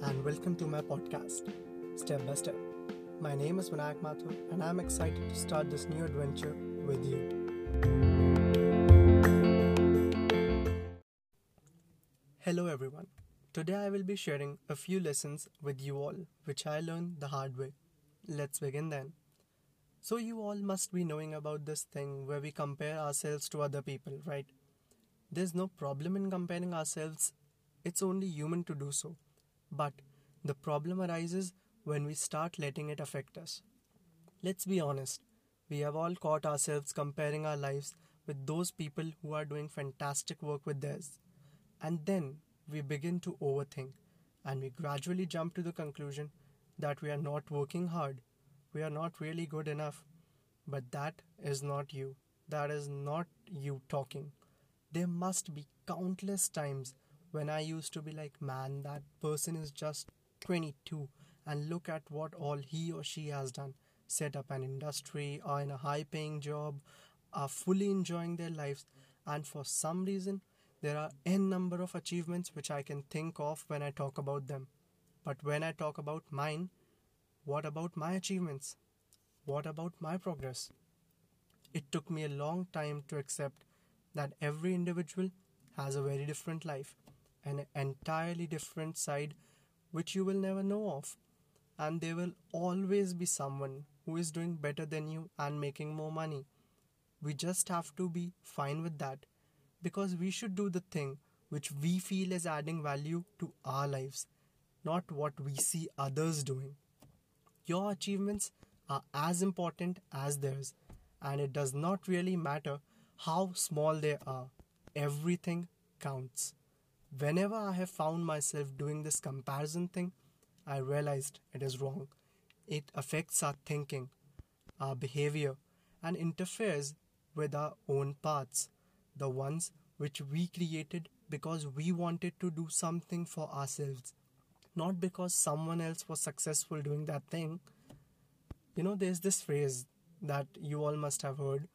welcome to my podcast, Step by Step. My name is Vinayak Mathur, and I'm excited to start this new adventure with you. Hello, everyone. Today I will be sharing a few lessons with you all, which I learned the hard way. Let's begin then. So, you all must be knowing about this thing where we compare ourselves to other people, right? There's no problem in comparing ourselves, it's only human to do so. But the problem arises when we start letting it affect us. Let's be honest, we have all caught ourselves comparing our lives with those people who are doing fantastic work with theirs. And then we begin to overthink and we gradually jump to the conclusion that we are not working hard, we are not really good enough. But that is not you. That is not you talking. There must be countless times when I used to be like, man, that person is just 22 and look at what all he or she has done. Set up an industry, are in a high paying job, are fully enjoying their lives, and for some reason, there are n number of achievements which I can think of when I talk about them. But when I talk about mine, what about my achievements? What about my progress? It took me a long time to accept that every individual has a very different life an entirely different side which you will never know of. And there will always be someone who is doing better than you and making more money. We just have to be fine with that because we should do the thing which we feel is adding value to our lives, not what we see others doing. Your achievements are as important as theirs, and it does not really matter how small they are. Everything counts. Whenever I have found myself doing this comparison thing, I realized it is wrong. It affects our thinking, our behavior, and interferes with our own paths, the ones which we created because we wanted to do something for ourselves, not because someone else was successful doing that thing. You know, there's this phrase that you all must have heard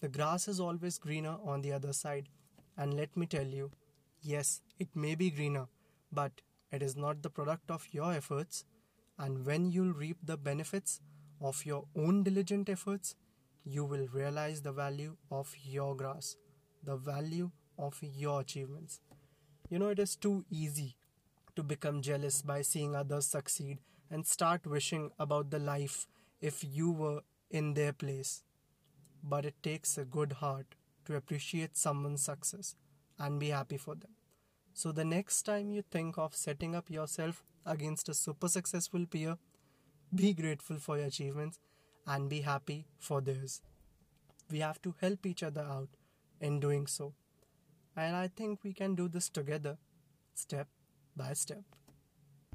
the grass is always greener on the other side. And let me tell you, Yes, it may be greener, but it is not the product of your efforts. And when you'll reap the benefits of your own diligent efforts, you will realize the value of your grass, the value of your achievements. You know, it is too easy to become jealous by seeing others succeed and start wishing about the life if you were in their place. But it takes a good heart to appreciate someone's success and be happy for them. So, the next time you think of setting up yourself against a super successful peer, be grateful for your achievements and be happy for theirs. We have to help each other out in doing so. And I think we can do this together, step by step.